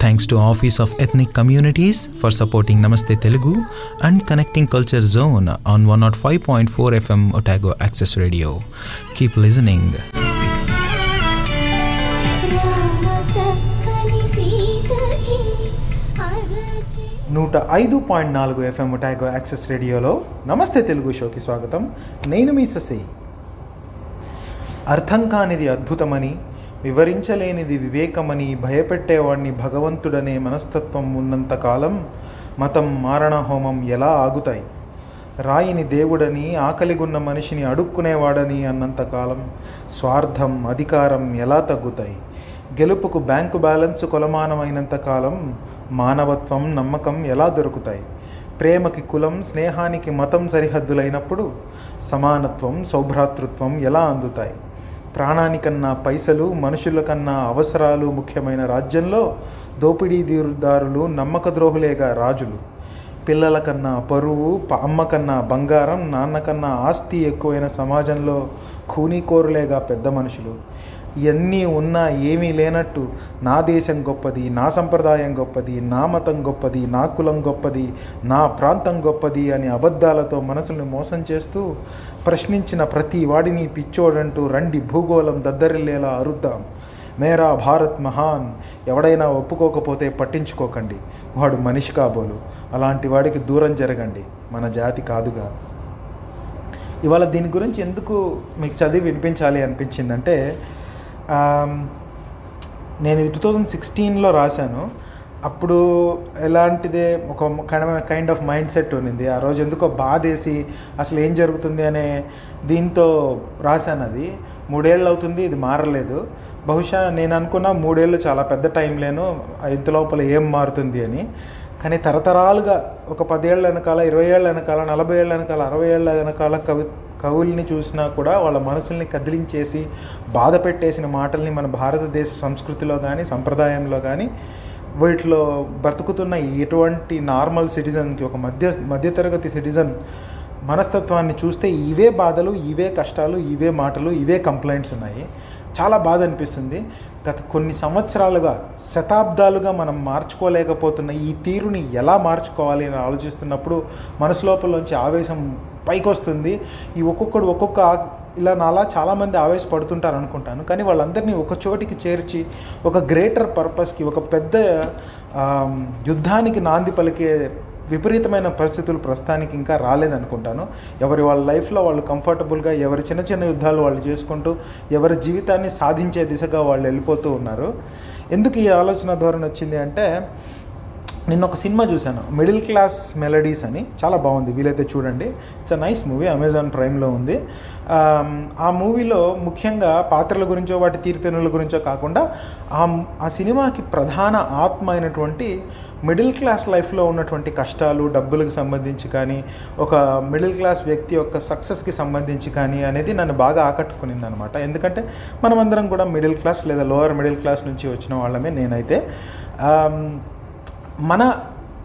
Thanks to office of ethnic communities for supporting Namaste Telugu and connecting culture zone on one nought five point four FM Otago access radio keep listening నూట ఐదు point నాలుగు FM Otago access రేడియోలో నమస్తే తెలుగు షోకి స్వాగతం నేను మీ ససి అర్థం కానిది అద్భుతమని వివరించలేనిది వివేకమని భయపెట్టేవాడిని భగవంతుడనే మనస్తత్వం ఉన్నంతకాలం మతం మారణ హోమం ఎలా ఆగుతాయి? రాయిని దేవుడని ఆకలిగున్న మనిషిని అడుక్కునేవాడని అన్నంతకాలం స్వార్థం అధికారం ఎలా తగ్గుతాయి? గెలుపుకు బ్యాంకు బ్యాలెన్స్ కొలమానమైనంతకాలం మానవత్వం నమ్మకం ఎలా దొరుకుతాయి? ప్రేమకి కులం స్నేహానికి మతం సరిహద్దులైనప్పుడు సమానత్వం సౌభ్రాతృత్వం ఎలా అందుతాయి? ప్రాణానికన్నా పైసలు మనుషుల కన్నా అవసరాలు ముఖ్యమైన రాజ్యంలో దోపిడీదారులు నమ్మక ద్రోహులేగా రాజులు. పిల్లల కన్నా పరువు అమ్మకన్నా అమ్మ కన్నా బంగారం నాన్న కన్నా ఆస్తి ఎక్కువైన సమాజంలో ఖూనీకోరులేగా పెద్ద మనుషులు. ఇవన్నీ ఉన్నా ఏమీ లేనట్టు నా దేశం గొప్పది నా సంప్రదాయం గొప్పది నా మతం గొప్పది నా కులం గొప్పది నా ప్రాంతం గొప్పది అని అబద్ధాలతో మనసుల్ని మోసం చేస్తూ ప్రశ్నించిన ప్రతి వాడిని పిచ్చోడంటూ రండి భూగోళం దద్దరిల్లేలా అరుద్దాం. మేరా భారత్ మహాన్. ఎవడైనా ఒప్పుకోకపోతే పట్టించుకోకండి. వాడు మనిషి కాబోలు. అలాంటి వాడికి దూరం జరగండి. మన జాతి కాదుగా. ఇవాళ దీని గురించి ఎందుకు మీకు చదివి వినిపించాలి అనిపించిందంటే నేను ఇది టూ థౌజండ్ సిక్స్టీన్లో రాశాను. అప్పుడు ఎలాంటిదే ఒక కైండ్ ఆఫ్ మైండ్ సెట్ ఉన్నింది ఆ రోజు ఎందుకో బాధేసి అసలు ఏం జరుగుతుంది అనే దీంతో రాశాను అది. మూడేళ్ళు అవుతుంది ఇది మారలేదు. బహుశా నేను అనుకున్న మూడేళ్ళు చాలా పెద్ద టైం లేను ఇంత లోపల ఏం మారుతుంది అని. కానీ తరతరాలుగా ఒక పదేళ్ళ వెనకాల ఇరవై ఏళ్ళ వెనకాల నలభై ఏళ్ళ వెనకాల అరవై ఏళ్ళ వెనకాల కవి కవుల్ని చూసినా కూడా వాళ్ళ మనసుల్ని కదిలించేసి బాధ పెట్టేసిన మాటల్ని మన భారతదేశ సంస్కృతిలో కానీ సంప్రదాయంలో కానీ వీటిలో బ్రతుకుతున్న ఎటువంటి నార్మల్ సిటిజన్కి ఒక మధ్య మధ్యతరగతి సిటిజన్ మనస్తత్వాన్ని చూస్తే ఇవే బాధలు ఇవే కష్టాలు ఇవే మాటలు ఇవే కంప్లైంట్స్ ఉన్నాయి. చాలా బాధ అనిపిస్తుంది. గత కొన్ని సంవత్సరాలుగా శతాబ్దాలుగా మనం మార్చుకోలేకపోతున్న ఈ తీరుని ఎలా మార్చుకోవాలి అని ఆలోచిస్తున్నప్పుడు మనసులోపల నుంచి ఆవేశం పైకి వస్తుంది ఈ ఒక్కొక్కడు ఒక్కొక్క ఇలా నాలా చాలామంది ఆవేశపడుతుంటారు అనుకుంటాను. కానీ వాళ్ళందరినీ ఒక చోటికి చేర్చి ఒక గ్రేటర్ పర్పస్కి ఒక పెద్ద యుద్ధానికి నాంది పలికే విపరీతమైన పరిస్థితులు ప్రస్తుతానికి ఇంకా రాలేదనుకుంటాను. ఎవరి వాళ్ళ లైఫ్లో వాళ్ళు కంఫర్టబుల్గా ఎవరి చిన్న చిన్న యుద్ధాలు వాళ్ళు చేసుకుంటూ ఎవరి జీవితాన్ని సాధించే దిశగా వాళ్ళు వెళ్ళిపోతూ ఉన్నారు. ఎందుకు ఈ ఆలోచన ధోరణి వచ్చింది అంటే నిన్న ఒక సినిమా చూశాను. మిడిల్ క్లాస్ మెలడీస్ అని. చాలా బాగుంది. వీలైతే చూడండి. It's a nice movie. Amazon ప్రైమ్లో ఉంది. ఆ మూవీలో ముఖ్యంగా పాత్రల గురించో వాటి తీర్థనుల గురించో కాకుండా ఆ ఆ సినిమాకి ప్రధాన ఆత్మ అయినటువంటి మిడిల్ క్లాస్ లైఫ్లో ఉన్నటువంటి కష్టాలు డబ్బులకు సంబంధించి కానీ ఒక మిడిల్ క్లాస్ వ్యక్తి యొక్క సక్సెస్కి సంబంధించి కానీ అనేది నన్ను బాగా ఆకట్టుకునింది అనమాట ఎందుకంటే మనమందరం కూడా మిడిల్ క్లాస్ లేదా లోవర్ మిడిల్ క్లాస్ నుంచి వచ్చిన వాళ్ళమే నేనైతే. మన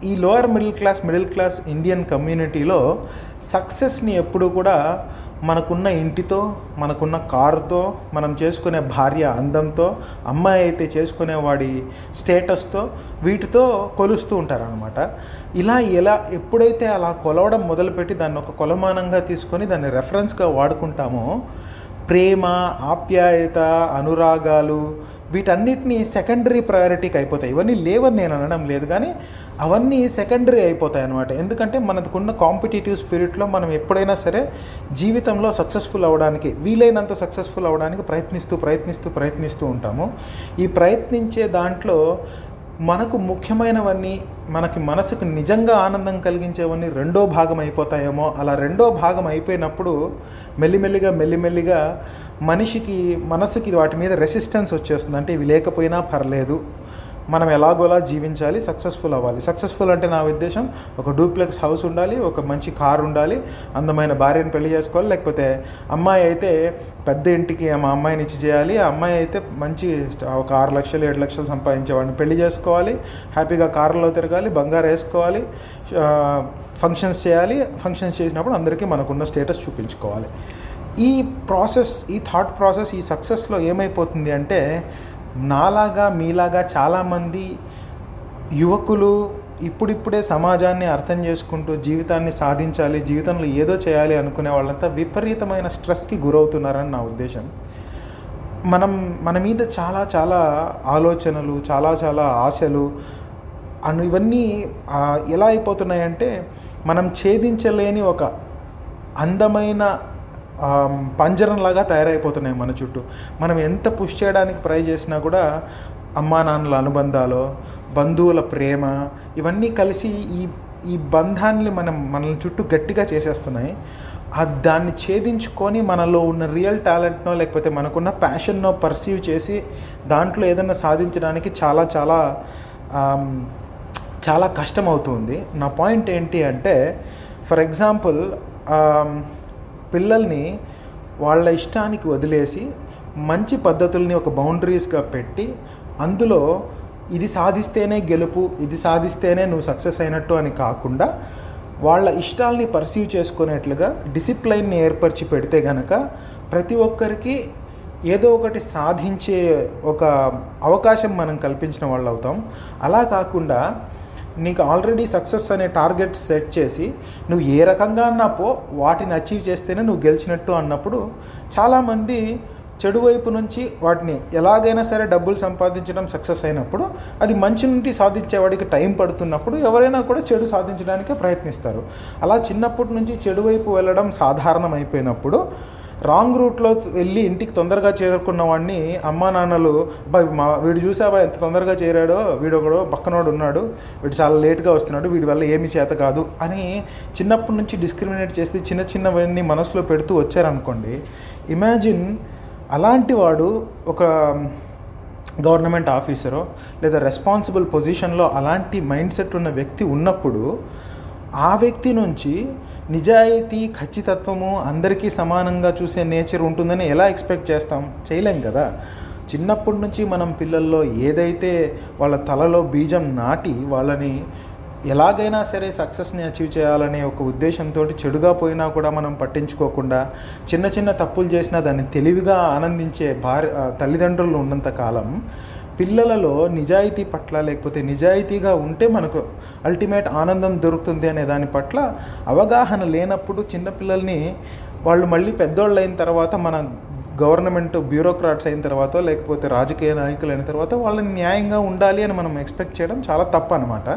ఈ lower middle class middle class Indian కమ్యూనిటీలో సక్సెస్ని ఎప్పుడు కూడా మనకున్న ఇంటితో మనకున్న కారుతో మనం చేసుకునే భార్య అందంతో అమ్మాయి అయితే చేసుకునే వాడి స్టేటస్తో వీటితో కొలుస్తూ ఉంటారనమాట ఇలా ఎలా ఎప్పుడైతే అలా కొలవడం మొదలుపెట్టి దాన్ని ఒక కొలమానంగా తీసుకొని దాన్ని రెఫరెన్స్గా వాడుకుంటామో ప్రేమ ఆప్యాయత అనురాగాలు వీటన్నిటిని సెకండరీ ప్రయారిటీకి అయిపోతాయి. ఇవన్నీ లేవని నేను అనడం లేదు కానీ అవన్నీ సెకండరీ అయిపోతాయి అనమాట ఎందుకంటే మనకున్న కాంపిటేటివ్ స్పిరిట్లో మనం ఎప్పుడైనా సరే జీవితంలో సక్సెస్ఫుల్ అవ్వడానికి వీలైనంత సక్సెస్ఫుల్ అవ్వడానికి ప్రయత్నిస్తూ ప్రయత్నిస్తూ ప్రయత్నిస్తూ ఉంటాము. ఈ ప్రయత్నించే దాంట్లో మనకు ముఖ్యమైనవన్నీ మనకి మనసుకు నిజంగా ఆనందం కలిగించేవన్నీ రెండో భాగం అయిపోతాయేమో. అలా రెండో భాగం అయిపోయినప్పుడు మెల్లిమెల్లిగా మెల్లిమెల్లిగా మనిషికి మనసుకి వాటి మీద రెసిస్టెన్స్ వచ్చేస్తుంది. అంటే ఇవి లేకపోయినా పర్లేదు. మనం ఎలాగోలా జీవించాలి సక్సెస్ఫుల్ అవ్వాలి. సక్సెస్ఫుల్ అంటే నా ఉద్దేశం ఒక డూప్లెక్స్ హౌస్ ఉండాలి ఒక మంచి కార్ ఉండాలి అందమైన భార్యను పెళ్ళి చేసుకోవాలి లేకపోతే అమ్మాయి అయితే పెద్ద ఇంటికి మా అమ్మాయిని ఇచ్చి చేయాలి ఆ అమ్మాయి అయితే మంచి ఒక ఆరు లక్షలు ఏడు లక్షలు సంపాదించేవాడిని పెళ్ళి చేసుకోవాలి హ్యాపీగా కార్లో తిరగాలి బంగారు వేసుకోవాలి ఫంక్షన్స్ చేయాలి. ఫంక్షన్స్ చేసినప్పుడు అందరికీ మనకున్న స్టేటస్ చూపించుకోవాలి. ఈ ప్రాసెస్ ఈ థాట్ ప్రాసెస్ ఈ సక్సెస్లో ఏమైపోతుంది అంటే నాలాగా మీలాగా చాలామంది యువకులు ఇప్పుడిప్పుడే సమాజాన్ని అర్థం చేసుకుంటూ జీవితాన్ని సాధించాలి జీవితంలో ఏదో చేయాలి అనుకునే వాళ్ళంతా విపరీతమైన స్ట్రెస్కి గురవుతున్నారని నా ఉద్దేశం. మనం మన మీద చాలా చాలా ఆలోచనలు చాలా చాలా ఆశలు అను ఇవన్నీ ఎలా అయిపోతున్నాయంటే మనం ఛేదించలేని ఒక అందమైన పంజరంలాగా తయారైపోతున్నాయి మన చుట్టూ. మనం ఎంత పుష్ చేయడానికి ట్రై చేసినా కూడా అమ్మా నాన్నల అనుబంధాలు బంధువుల ప్రేమ ఇవన్నీ కలిసి ఈ ఈ బంధాన్ని మనం మనల్ని చుట్టూ గట్టిగా చేసేస్తున్నాయి. ఆ దాన్ని ఛేదించుకొని మనలో ఉన్న రియల్ టాలెంట్నో లేకపోతే మనకున్న ప్యాషన్నో పర్సీవ్ చేసి దాంట్లో ఏదైనా సాధించడానికి చాలా చాలా చాలా కష్టం అవుతుంది నా పాయింట్ ఏంటి అంటే ఫర్ ఎగ్జాంపుల్ పిల్లల్ని వాళ్ళ ఇష్టానికి వదిలేసి మంచి పద్ధతుల్ని ఒక బౌండరీస్గా పెట్టి అందులో ఇది సాధిస్తేనే గెలుపు ఇది సాధిస్తేనే నువ్వు సక్సెస్ అయినట్టు అని కాకుండా వాళ్ళ ఇష్టాల్ని పర్సీవ్ చేసుకునేట్లుగా డిసిప్లైన్ని ఏర్పరిచి పెడితే గనక ప్రతి ఒక్కరికి ఏదో ఒకటి సాధించే ఒక అవకాశం మనం కల్పించిన వాళ్ళు అవుతాం అలా కాకుండా నీకు ఆల్రెడీ సక్సెస్ అనే టార్గెట్ సెట్ చేసి నువ్వు ఏ రకంగా అన్నా పో వాటిని అచీవ్ చేస్తేనే నువ్వు గెలిచినట్టు అన్నప్పుడు చాలామంది చెడు వైపు నుంచి వాటిని ఎలాగైనా సరే డబ్బులు సంపాదించడం సక్సెస్ అయినప్పుడు అది మంచి నుండి సాధించేవాడికి టైం పడుతున్నప్పుడు ఎవరైనా కూడా చెడు సాధించడానికే ప్రయత్నిస్తారు. అలా చిన్నప్పటి నుంచి చెడు వైపు వెళ్ళడం సాధారణం అయిపోయినప్పుడు రాంగ్ రూట్లో వెళ్ళి ఇంటికి తొందరగా చేరుకున్న వాడిని అమ్మా నాన్నలు బాయ్ మా వీడు చూసావా ఎంత తొందరగా చేరాడో? వీడు ఒకడు పక్కనోడు ఉన్నాడు. వీడు చాలా లేట్గా వస్తున్నాడు. వీడి వల్ల ఏమీ చేత కాదు అని చిన్నప్పటి నుంచి డిస్క్రిమినేట్ చేస్తే చిన్న చిన్నవన్నీ మనసులో పెడుతూ వచ్చారనుకోండి ఇమాజిన్ అలాంటి వాడు ఒక గవర్నమెంట్ ఆఫీసరో లేదా రెస్పాన్సిబుల్ పొజిషన్లో అలాంటి మైండ్ సెట్ ఉన్న వ్యక్తి ఉన్నప్పుడు ఆ వ్యక్తి నుంచి నిజాయితీ ఖచ్చితత్వము అందరికీ సమానంగా చూసే నేచర్ ఉంటుందని ఎలా ఎక్స్పెక్ట్ చేస్తాం? చేయలేం కదా. చిన్నప్పటి నుంచి మనం పిల్లల్లో ఏదైతే వాళ్ళ తలలో బీజం నాటి వాళ్ళని ఎలాగైనా సరే సక్సెస్ని అచీవ్ చేయాలనే ఒక ఉద్దేశంతో చెడుగా పోయినా కూడా మనం పట్టించుకోకుండా చిన్న చిన్న తప్పులు చేసినా దాన్ని తెలివిగా ఆనందించే భార్య తల్లిదండ్రులు ఉన్నంత కాలం పిల్లలలో నిజాయితీ పట్ల లేకపోతే నిజాయితీగా ఉంటే మనకు అల్టిమేట్ ఆనందం దొరుకుతుంది అనే దాని పట్ల అవగాహన లేనప్పుడు చిన్నపిల్లల్ని వాళ్ళు మళ్ళీ పెద్దోళ్ళు అయిన తర్వాత మన గవర్నమెంట్ బ్యూరోక్రాట్స్ అయిన తర్వాత లేకపోతే రాజకీయ నాయకులు అయిన తర్వాత వాళ్ళని న్యాయంగా ఉండాలి అని మనం ఎక్స్పెక్ట్ చేయడం చాలా తప్పు అనమాట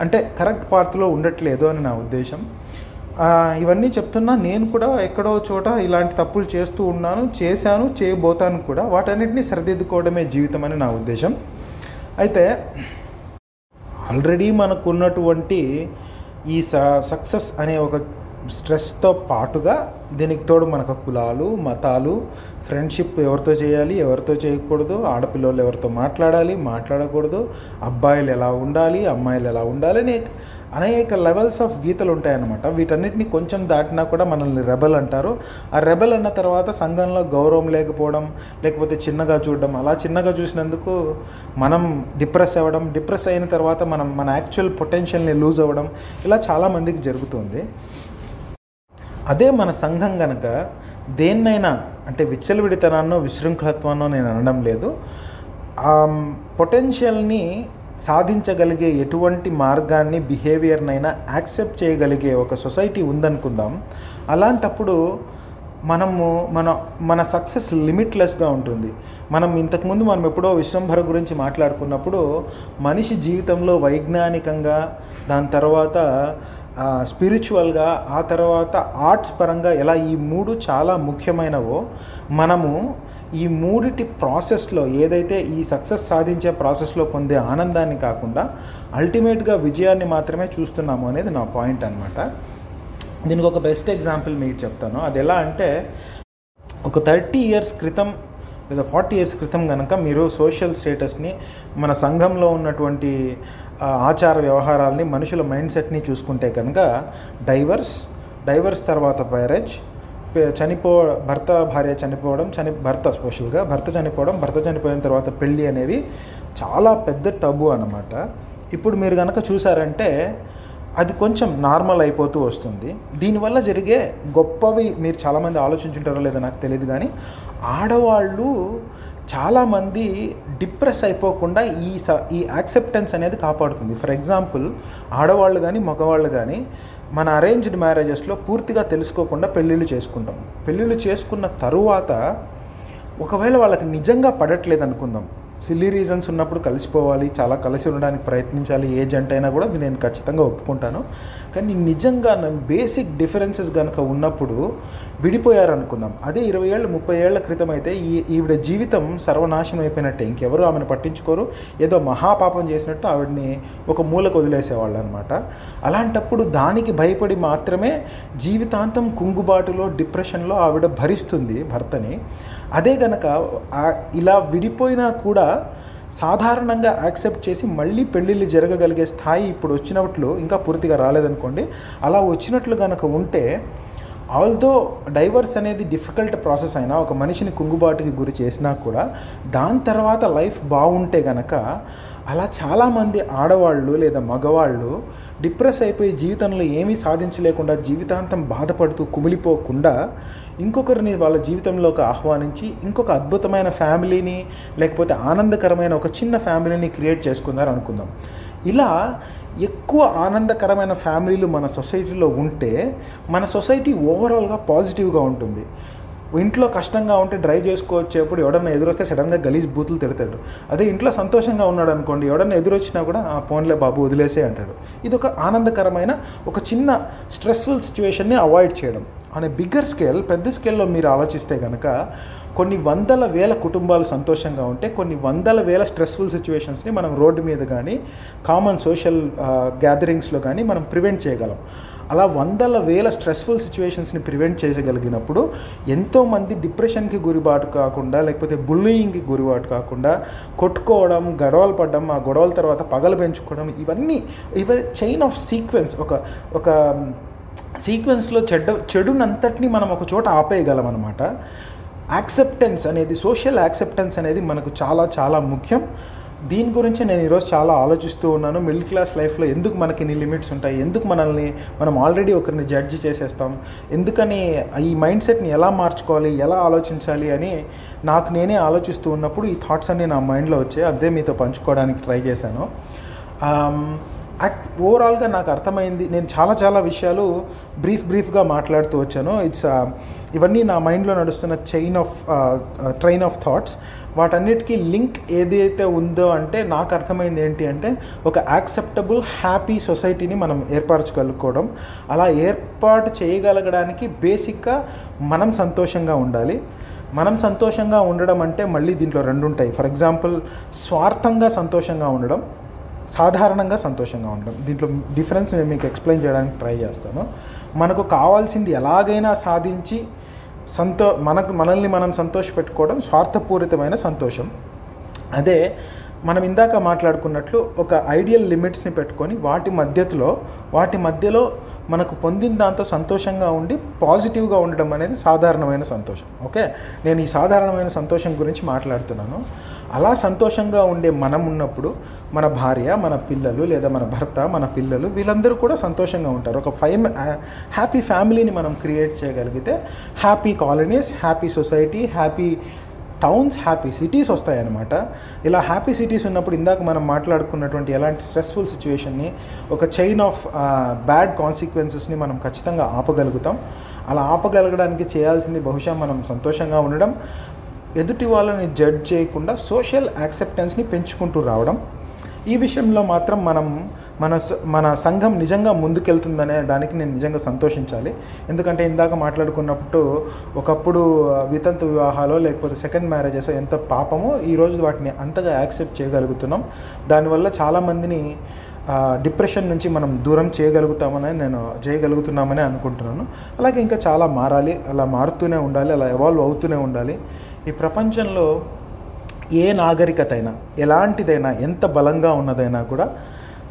అంటే కరెక్ట్ పార్త్లో ఉండట్లేదు అని నా ఉద్దేశం. ఇవన్నీ చెప్తున్నా నేను కూడా ఎక్కడో చోట ఇలాంటి తప్పులు చేస్తూ ఉన్నాను చేశాను చేయబోతాను కూడా. వాటన్నిటిని సరిదిద్దుకోవడమే జీవితం అని నా ఉద్దేశం. అయితే ఆల్రెడీ మనకు ఉన్నటువంటి ఈ స సక్సెస్ అనే ఒక స్ట్రెస్తో పాటుగా దీనికి తోడు మనకు కులాలు మతాలు ఫ్రెండ్షిప్ ఎవరితో చేయాలి ఎవరితో చేయకూడదు ఆడపిల్లలు ఎవరితో మాట్లాడాలి మాట్లాడకూడదు అబ్బాయిలు ఎలా ఉండాలి అమ్మాయిలు ఎలా ఉండాలి అనే అనేక లెవెల్స్ ఆఫ్ గీతలు ఉంటాయన్నమాట. వీటన్నిటిని కొంచెం దాటినా కూడా మనల్ని రెబల్ అంటారు. ఆ రెబల్ అన్న తర్వాత సంఘంలో గౌరవం లేకపోవడం లేకపోతే చిన్నగా చూడడం అలా చిన్నగా చూసినందుకు మనం డిప్రెస్ అవ్వడం డిప్రెస్ అయిన తర్వాత మనం మన యాక్చువల్ పొటెన్షియల్ని లూజ్ అవ్వడం ఇలా చాలామందికి జరుగుతుంది. అదే మన సంఘం కనుక దేన్నైనా అంటే విచ్చలవిడితనాన్నో విశృంఖలత్వాన్నో నేను అనడం లేదు. ఆ పొటెన్షియల్ని సాధించగలిగే ఎటువంటి మార్గాన్ని బిహేవియర్నైనా యాక్సెప్ట్ చేయగలిగే ఒక సొసైటీ ఉందనుకుందాం. అలాంటప్పుడు మనము మన మన సక్సెస్ లిమిట్లెస్గా ఉంటుంది. మనం ఇంతకుముందు మనం ఎప్పుడో విశ్వంభర గురించి మాట్లాడుకున్నప్పుడు మనిషి జీవితంలో వైజ్ఞానికంగా దాని తర్వాత స్పిరిచువల్గా ఆ తర్వాత ఆర్ట్స్ పరంగా ఎలా ఈ మూడు చాలా ముఖ్యమైనవో మనము ఈ మూడిటి ప్రాసెస్లో ఏదైతే ఈ సక్సెస్ సాధించే ప్రాసెస్లో పొందే ఆనందాన్ని కాకుండా అల్టిమేట్గా విజయాన్ని మాత్రమే చూస్తున్నాము అనేది నా పాయింట్ అనమాట దీనికి ఒక బెస్ట్ ఎగ్జాంపుల్ మీకు చెప్తాను. అది ఎలా అంటే ఒక థర్టీ ఇయర్స్ క్రితం లేదా ఫార్టీ ఇయర్స్ క్రితం కనుక మీరు సోషల్ స్టేటస్ని మన సంఘంలో ఉన్నటువంటి ఆచార వ్యవహారాల్ని మనుషుల మైండ్ సెట్ని చూసుకుంటే కనుక డైవర్స్ డైవర్స్ తర్వాత మ్యారేజ్ చనిపో భర్త భార్య చనిపోవడం చని భర్త స్పెషల్గా భర్త చనిపోవడం భర్త చనిపోయిన తర్వాత పెళ్ళి అనేవి చాలా పెద్ద టబు అనమాట ఇప్పుడు మీరు కనుక చూసారంటే అది కొంచెం నార్మల్ అయిపోతూ వస్తుంది. దీనివల్ల జరిగే గొప్పవి మీరు చాలామంది ఆలోచించుంటారో లేదో నాకు తెలియదు కానీ ఆడవాళ్ళు చాలామంది డిప్రెస్ అయిపోకుండా ఈ స ఈ యాక్సెప్టెన్స్ అనేది కాపాడుతుంది. ఫర్ ఎగ్జాంపుల్ ఆడవాళ్ళు కానీ మగవాళ్ళు కానీ మన అరేంజ్డ్ మ్యారేజెస్లో పూర్తిగా తెలుసుకోకుండా పెళ్ళిళ్ళు చేసుకుంటాం. పెళ్ళిళ్ళు చేసుకున్న తరువాత ఒకవేళ వాళ్ళకి నిజంగా పడట్లేదు అనుకుందాం సిల్లీ రీజన్స్ ఉన్నప్పుడు కలిసిపోవాలి చాలా కలిసి ఉండడానికి ప్రయత్నించాలి ఏ జంట అయినా కూడా అది నేను ఖచ్చితంగా ఒప్పుకుంటాను. కానీ నిజంగా బేసిక్ డిఫరెన్సెస్ కనుక ఉన్నప్పుడు విడిపోయారనుకుందాం. అదే ఇరవై ఏళ్ళు ముప్పై ఏళ్ళ క్రితం అయితే ఈ ఈవిడ జీవితం సర్వనాశనం అయిపోయినట్టే. ఇంకెవరు ఆమెను పట్టించుకోరు. ఏదో మహాపాపం చేసినట్టు ఆవిడని ఒక మూలకు వదిలేసేవాళ్ళు అనమాట అలాంటప్పుడు దానికి భయపడి మాత్రమే జీవితాంతం కుంగుబాటులో డిప్రెషన్లో ఆవిడ భరిస్తుంది భర్తని. అదే గనక ఇలా విడిపోయినా కూడా సాధారణంగా యాక్సెప్ట్ చేసి మళ్ళీ పెళ్ళిళ్ళు జరగగలిగే స్థాయి ఇప్పుడు వచ్చినట్లు ఇంకా పూర్తిగా రాలేదనుకోండి. అలా వచ్చినట్లు కనుక ఉంటే ఆల్దో డైవర్స్ అనేది డిఫికల్ట్ ప్రాసెస్ అయినా ఒక మనిషిని కుంగుబాటుకి గురి చేసినా కూడా దాని తర్వాత లైఫ్ బాగుంటే గనక అలా చాలామంది ఆడవాళ్ళు లేదా మగవాళ్ళు డిప్రెస్ అయిపోయి జీవితంలో ఏమీ సాధించలేకుండా జీవితాంతం బాధపడుతూ కుమిలిపోకుండా ఇంకొకరిని వాళ్ళ జీవితంలోకి ఆహ్వానించి ఇంకొక అద్భుతమైన ఫ్యామిలీని లేకపోతే ఆనందకరమైన ఒక చిన్న ఫ్యామిలీని క్రియేట్ చేసుకున్నారు అనుకుందాం. ఇలా ఎక్కువ ఆనందకరమైన ఫ్యామిలీలు మన సొసైటీలో ఉంటే మన సొసైటీ ఓవరాల్గా పాజిటివ్గా ఉంటుంది. ఇంట్లో కష్టంగా ఉంటే డ్రైవ్ చేసుకోవచ్చేప్పుడు ఎవడన్నా ఎదురొస్తే సడన్గా గలీజ్ బూతులు తిడతాడు. అదే ఇంట్లో సంతోషంగా ఉన్నాడు అనుకోండి ఎవడన్నా ఎదురొచ్చినా కూడా ఆ ఫోన్లే బాబు వదిలేసే అంటాడు. ఇది ఒక ఆనందకరమైన ఒక చిన్న స్ట్రెస్ఫుల్ సిచ్యువేషన్ని అవాయిడ్ చేయడం. అనే బిగ్గర్ స్కేల్ పెద్ద స్కేల్లో మీరు ఆలోచిస్తే కనుక కొన్ని వందల వేల కుటుంబాలు సంతోషంగా ఉంటే కొన్ని వందల వేల స్ట్రెస్ఫుల్ సిచ్యువేషన్స్ని మనం రోడ్డు మీద కానీ కామన్ సోషల్ గ్యాదరింగ్స్లో కానీ మనం ప్రివెంట్ చేయగలం. అలా వందల వేల స్ట్రెస్ఫుల్ సిచ్యువేషన్స్ని ప్రివెంట్ చేయగలిగినప్పుడు ఎంతోమంది డిప్రెషన్కి గురిబాటు కాకుండా లేకపోతే బుల్లింగ్కి గురిబాటు కాకుండా కొట్టుకోవడం గొడవలు పడడం ఆ గొడవల తర్వాత పగలు పెంచుకోవడం ఇవన్నీ ఇవ చైన్ ఆఫ్ సీక్వెన్స్ ఒక ఒక సీక్వెన్స్లో చెడ్డ చెడునంతటిని మనం ఒక చోట ఆపేయగలం అనమాట యాక్సెప్టెన్స్ అనేది సోషల్ యాక్సెప్టెన్స్ అనేది మనకు చాలా చాలా ముఖ్యం. దీని గురించి నేను ఈరోజు చాలా ఆలోచిస్తూ ఉన్నాను. మిడిల్ క్లాస్ లైఫ్లో ఎందుకు మనకి ఇన్ని లిమిట్స్ ఉంటాయి? ఎందుకు మనల్ని మనం ఆల్రెడీ ఒకరిని జడ్జి చేసేస్తాం? ఎందుకని ఈ మైండ్ సెట్ని ఎలా మార్చుకోవాలి? ఎలా ఆలోచించాలి అని నాకు నేనే ఆలోచిస్తూ ఉన్నప్పుడు ఈ థాట్స్ అన్నీ నా మైండ్లో వచ్చాయి. అదే మీతో పంచుకోవడానికి ట్రై చేశాను. యాక్ట్ ఓవరాల్గా నాకు అర్థమైంది. నేను చాలా చాలా విషయాలు బ్రీఫ్ బ్రీఫ్గా మాట్లాడుతూ వచ్చాను. ఇట్స్ ఇవన్నీ నా మైండ్లో నడుస్తున్న chain of train of thoughts వాటన్నిటికీ లింక్ ఏదైతే ఉందో అంటే నాకు అర్థమైంది ఏంటి అంటే ఒక యాక్సెప్టబుల్ హ్యాపీ సొసైటీని మనం ఏర్పరచుకోవడం అలా ఏర్పాటు చేయగలగడానికి బేసిక్గా మనం సంతోషంగా ఉండాలి. మనం సంతోషంగా ఉండడం అంటే మళ్ళీ దీంట్లో రెండు ఉంటాయి ఫర్ ఎగ్జాంపుల్ స్వార్థంగా సంతోషంగా ఉండడం సాధారణంగా సంతోషంగా ఉండడం. దీంట్లో డిఫరెన్స్ నేను మీకు ఎక్స్ప్లెయిన్ చేయడానికి ట్రై చేస్తాను. మనకు కావాల్సింది ఎలాగైనా సాధించి సంతో మనకు మనల్ని మనం సంతోష పెట్టుకోవడం స్వార్థపూరితమైన సంతోషం. అదే మనం ఇందాక మాట్లాడుకున్నట్లు ఒక ఐడియల్ లిమిట్స్ని పెట్టుకొని వాటి మధ్యలో వాటి మధ్యలో మనకు పొందిన దాంతో సంతోషంగా ఉండి పాజిటివ్గా ఉండడం అనేది సాధారణమైన సంతోషం. ఓకే? నేను ఈ సాధారణమైన సంతోషం గురించి మాట్లాడుతున్నాను. అలా సంతోషంగా ఉండే మనం ఉన్నప్పుడు మన భార్య మన పిల్లలు లేదా మన భర్త మన పిల్లలు వీళ్ళందరూ కూడా సంతోషంగా ఉంటారు. ఒక ఫైవ్ హ్యాపీ ఫ్యామిలీని మనం క్రియేట్ చేయగలిగితే happy colonies happy society happy towns happy cities వస్తాయన్నమాట. ఇలా హ్యాపీ సిటీస్ ఉన్నప్పుడు ఇందాక మనం మాట్లాడుకున్నటువంటి ఎలాంటి స్ట్రెస్ఫుల్ సిచ్యువేషన్ని ఒక చైన్ ఆఫ్ బ్యాడ్ కాన్సిక్వెన్సెస్ని మనం ఖచ్చితంగా ఆపగలుగుతాం. అలా ఆపగలగడానికి చేయాల్సింది బహుశా మనం సంతోషంగా ఉండడం ఎదుటి వాళ్ళని జడ్జ్ చేయకుండా సోషల్ యాక్సెప్టెన్స్ని పెంచుకుంటూ రావడం. ఈ విషయంలో మాత్రం మనం మన స- మన సంఘం నిజంగా ముందుకెళ్తుందనే దానికి నేను నిజంగా సంతోషించాలి. ఎందుకంటే ఇందాక మాట్లాడుకున్నప్పుడు ఒకప్పుడు వితంతు వివాహాలు లేకపోతే సెకండ్ మ్యారేజెస్ ఎంత పాపమో ఈరోజు వాటిని అంతగా యాక్సెప్ట్ చేయగలుగుతున్నాం. దానివల్ల చాలామందిని డిప్రెషన్ నుంచి మనం దూరం చేయగలుగుతామని నేను చేయగలుగుతున్నామని అనుకుంటున్నాను. అలాగే ఇంకా చాలా మారాలి. అలా మారుతూనే ఉండాలి. అలా ఎవాల్వ్ అవుతూనే ఉండాలి. ఈ ప్రపంచంలో ఏ నాగరికత అయినా ఎలాంటిదైనా ఎంత బలంగా ఉన్నదైనా కూడా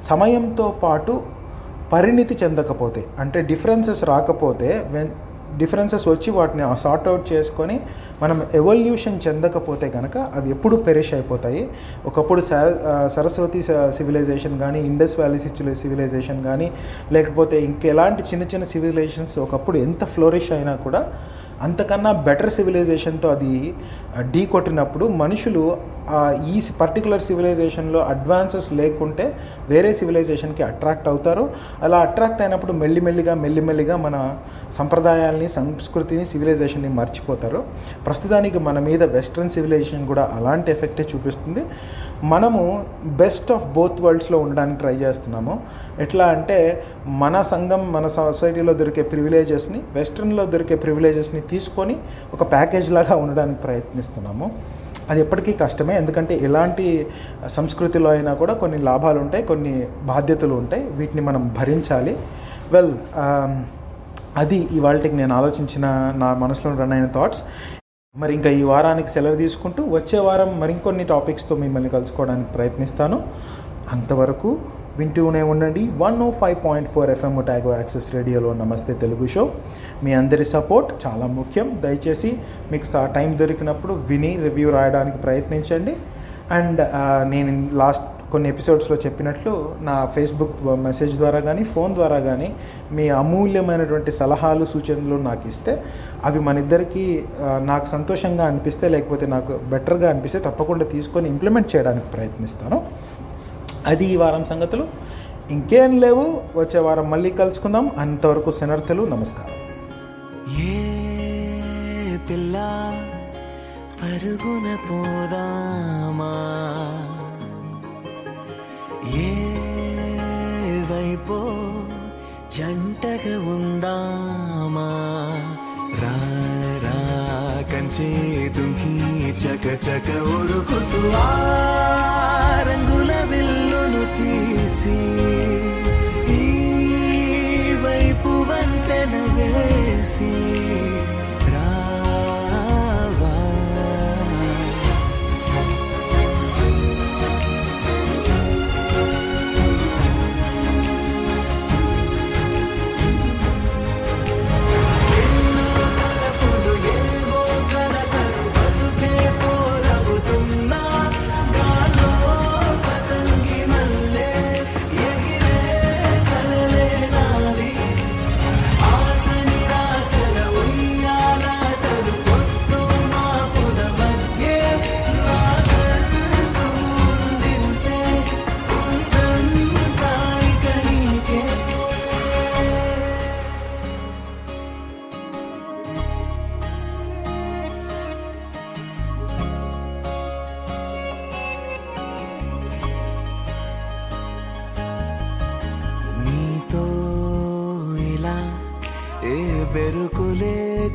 సమయంతో పాటు పరిణితి చెందకపోతే అంటే డిఫరెన్సెస్ రాకపోతే వెన్ డిఫరెన్సెస్ వచ్చి వాటిని సార్ట్ అవుట్ చేసుకొని మనం ఎవల్యూషన్ చెందకపోతే కనుక అవి ఎప్పుడు పెరిష్ అయిపోతాయి. ఒకప్పుడు స- సరస్వతి సివిలైజేషన్ కానీ ఇండస్ వ్యాలీ సివిలైజేషన్ కానీ లేకపోతే ఇంకెలాంటి చిన్న చిన్న సివిలైజేషన్స్ ఒకప్పుడు ఎంత ఫ్లోరిష్ అయినా కూడా అంతకన్నా బెటర్ సివిలైజేషన్తో అది ఢీ కొట్టినప్పుడు మనుషులు ఈ పర్టికులర్ సివిలైజేషన్లో అడ్వాన్సెస్ లేకుంటే వేరే సివిలైజేషన్కి అట్రాక్ట్ అవుతారు. అలా అట్రాక్ట్ అయినప్పుడు మెల్లిమెల్లిగా మెల్లిమెల్లిగా మన సంప్రదాయాల్ని సంస్కృతిని సివిలైజేషన్ని మర్చిపోతారు. ప్రస్తుతానికి మన మీద వెస్ట్రన్ సివిలైజేషన్ కూడా అలాంటి ఎఫెక్టే చూపిస్తుంది. మనము బెస్ట్ ఆఫ్ బోత్ వరల్డ్స్లో ఉండడానికి ట్రై చేస్తున్నాము. ఎట్లా అంటే మన సంఘం మన సొసైటీలో దొరికే ప్రివిలేజెస్ని వెస్ట్రన్లో దొరికే ప్రివిలేజెస్ని తీసుకొని ఒక ప్యాకేజ్ లాగా ఉండడానికి ప్రయత్నిస్తున్నాము. అది ఎప్పటికీ కష్టమే. ఎందుకంటే ఎలాంటి సంస్కృతిలో అయినా కూడా కొన్ని లాభాలు ఉంటాయి కొన్ని బాధ్యతలు ఉంటాయి. వీటిని మనం భరించాలి. వెల్ um, అది ఇవాళకి నేను ఆలోచించిన నా మనసులో రన్ అయిన థాట్స్ మరి ఇంకా ఈ వారానికి సెలవు తీసుకుంటూ వచ్చే వారం మరికొన్ని టాపిక్స్తో మిమ్మల్ని కలుసుకోవడానికి ప్రయత్నిస్తాను. అంతవరకు వింటూనే ఉండండి. One O five point four FM Otago access రేడియోలో నమస్తే తెలుగు షో. మీ అందరి సపోర్ట్ చాలా ముఖ్యం. దయచేసి మీకు సా టైం దొరికినప్పుడు విని రివ్యూ రాయడానికి ప్రయత్నించండి. అండ్ నేను లాస్ట్ కొన్ని ఎపిసోడ్స్లో చెప్పినట్లు నా ఫేస్బుక్ మెసేజ్ ద్వారా కానీ ఫోన్ ద్వారా కానీ మీ అమూల్యమైనటువంటి సలహాలు సూచనలు నాకు ఇస్తే అవి మన ఇద్దరికి నాకు సంతోషంగా అనిపిస్తే లేకపోతే నాకు బెటర్గా అనిపిస్తే తప్పకుండా తీసుకొని ఇంప్లిమెంట్ చేయడానికి ప్రయత్నిస్తాను. అది ఈ వారం సంగతులు. ఇంకేం లేవు. వచ్చే వారం మళ్ళీ కలుసుకుందాం. అంతవరకు శనర్థలు నమస్కారం. ఏ పిల్ల పరుగున పోదామా? పో జంటగా ఉందామా? రా రా కంచే దుంకి చక చక ఉరుకుతూ రంగుల విల్లును తీసి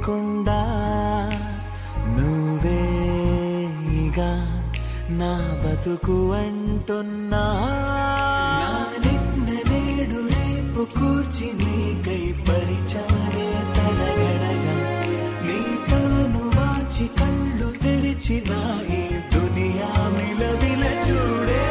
లేకుండా నువ్వేగా నా బతుకు అంటున్నా. నిన్న నేడు రేపు కూర్చి నీకై పరిచారే తలగడగా. నీ తలను వాచి కళ్ళు తెరిచిన ఈ దునియా మిలవిల చూడే.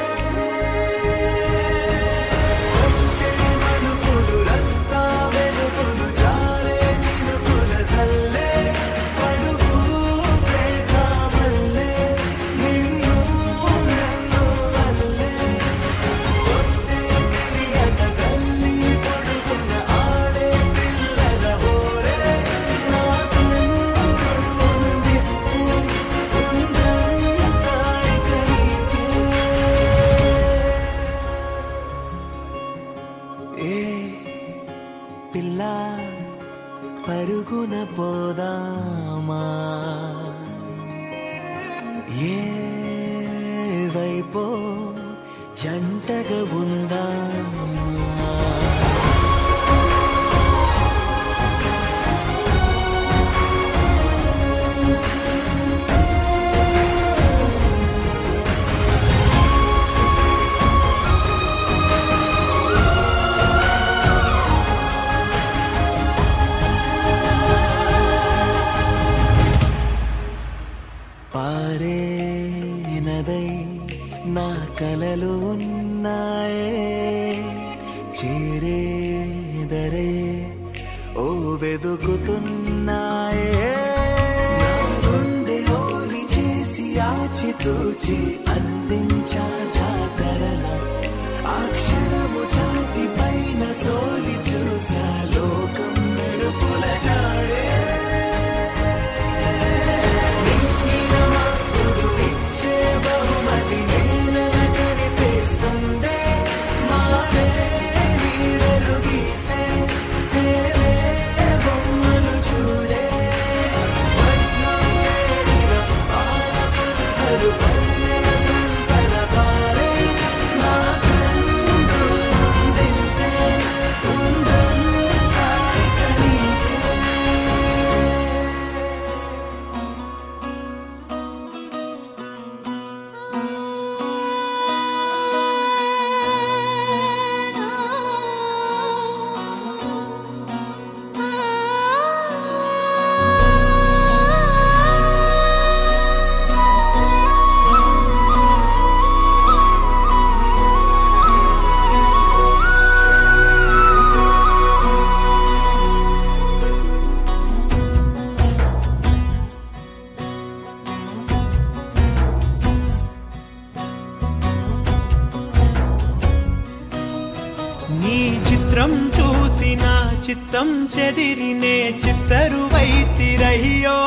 చిత్తం చెదిరినే చిత్తరు వైతిరయ్యో.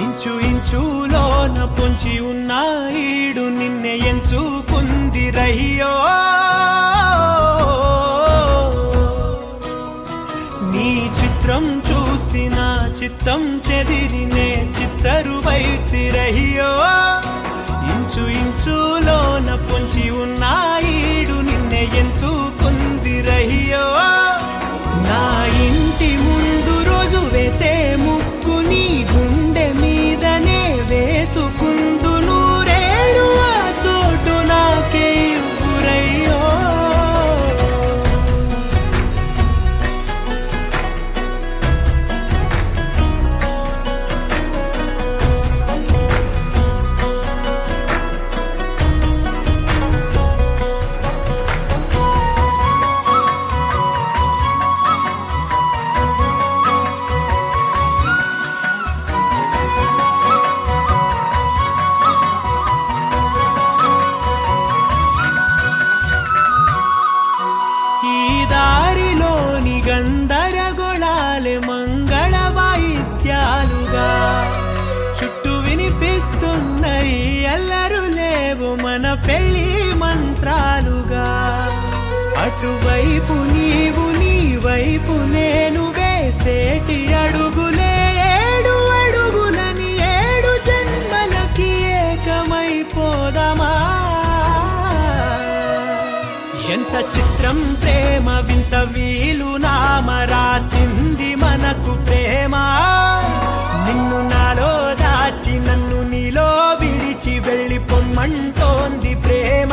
ఇంచు ఇంచులోన పొంచి ఉన్నాయిడు నిన్నే ఎంచుకుంది రయ్యో నీ చిత్రం చూసిన చిత్తం చెదిరినే చిత్తరు వైతిరయ్యో. ఇంచు ఇంచు ఎంచుకుంది లేవు మన పెళ్ళి మంత్రాలుగా. అటువైపు నీవు నీ వైపు నేను వేసేటి అడుగులే ఏడు అడుగులని ఏడు జన్మలకి ఏకమైపోదామా? ఎంత చిత్రం ప్రేమ వింత వీలు నామ రాసింది మనకు ప్రేమ. నిన్ను నా నన్ను నీలో విడిచి వెళ్ళి పొమ్మంటోంది ప్రేమ.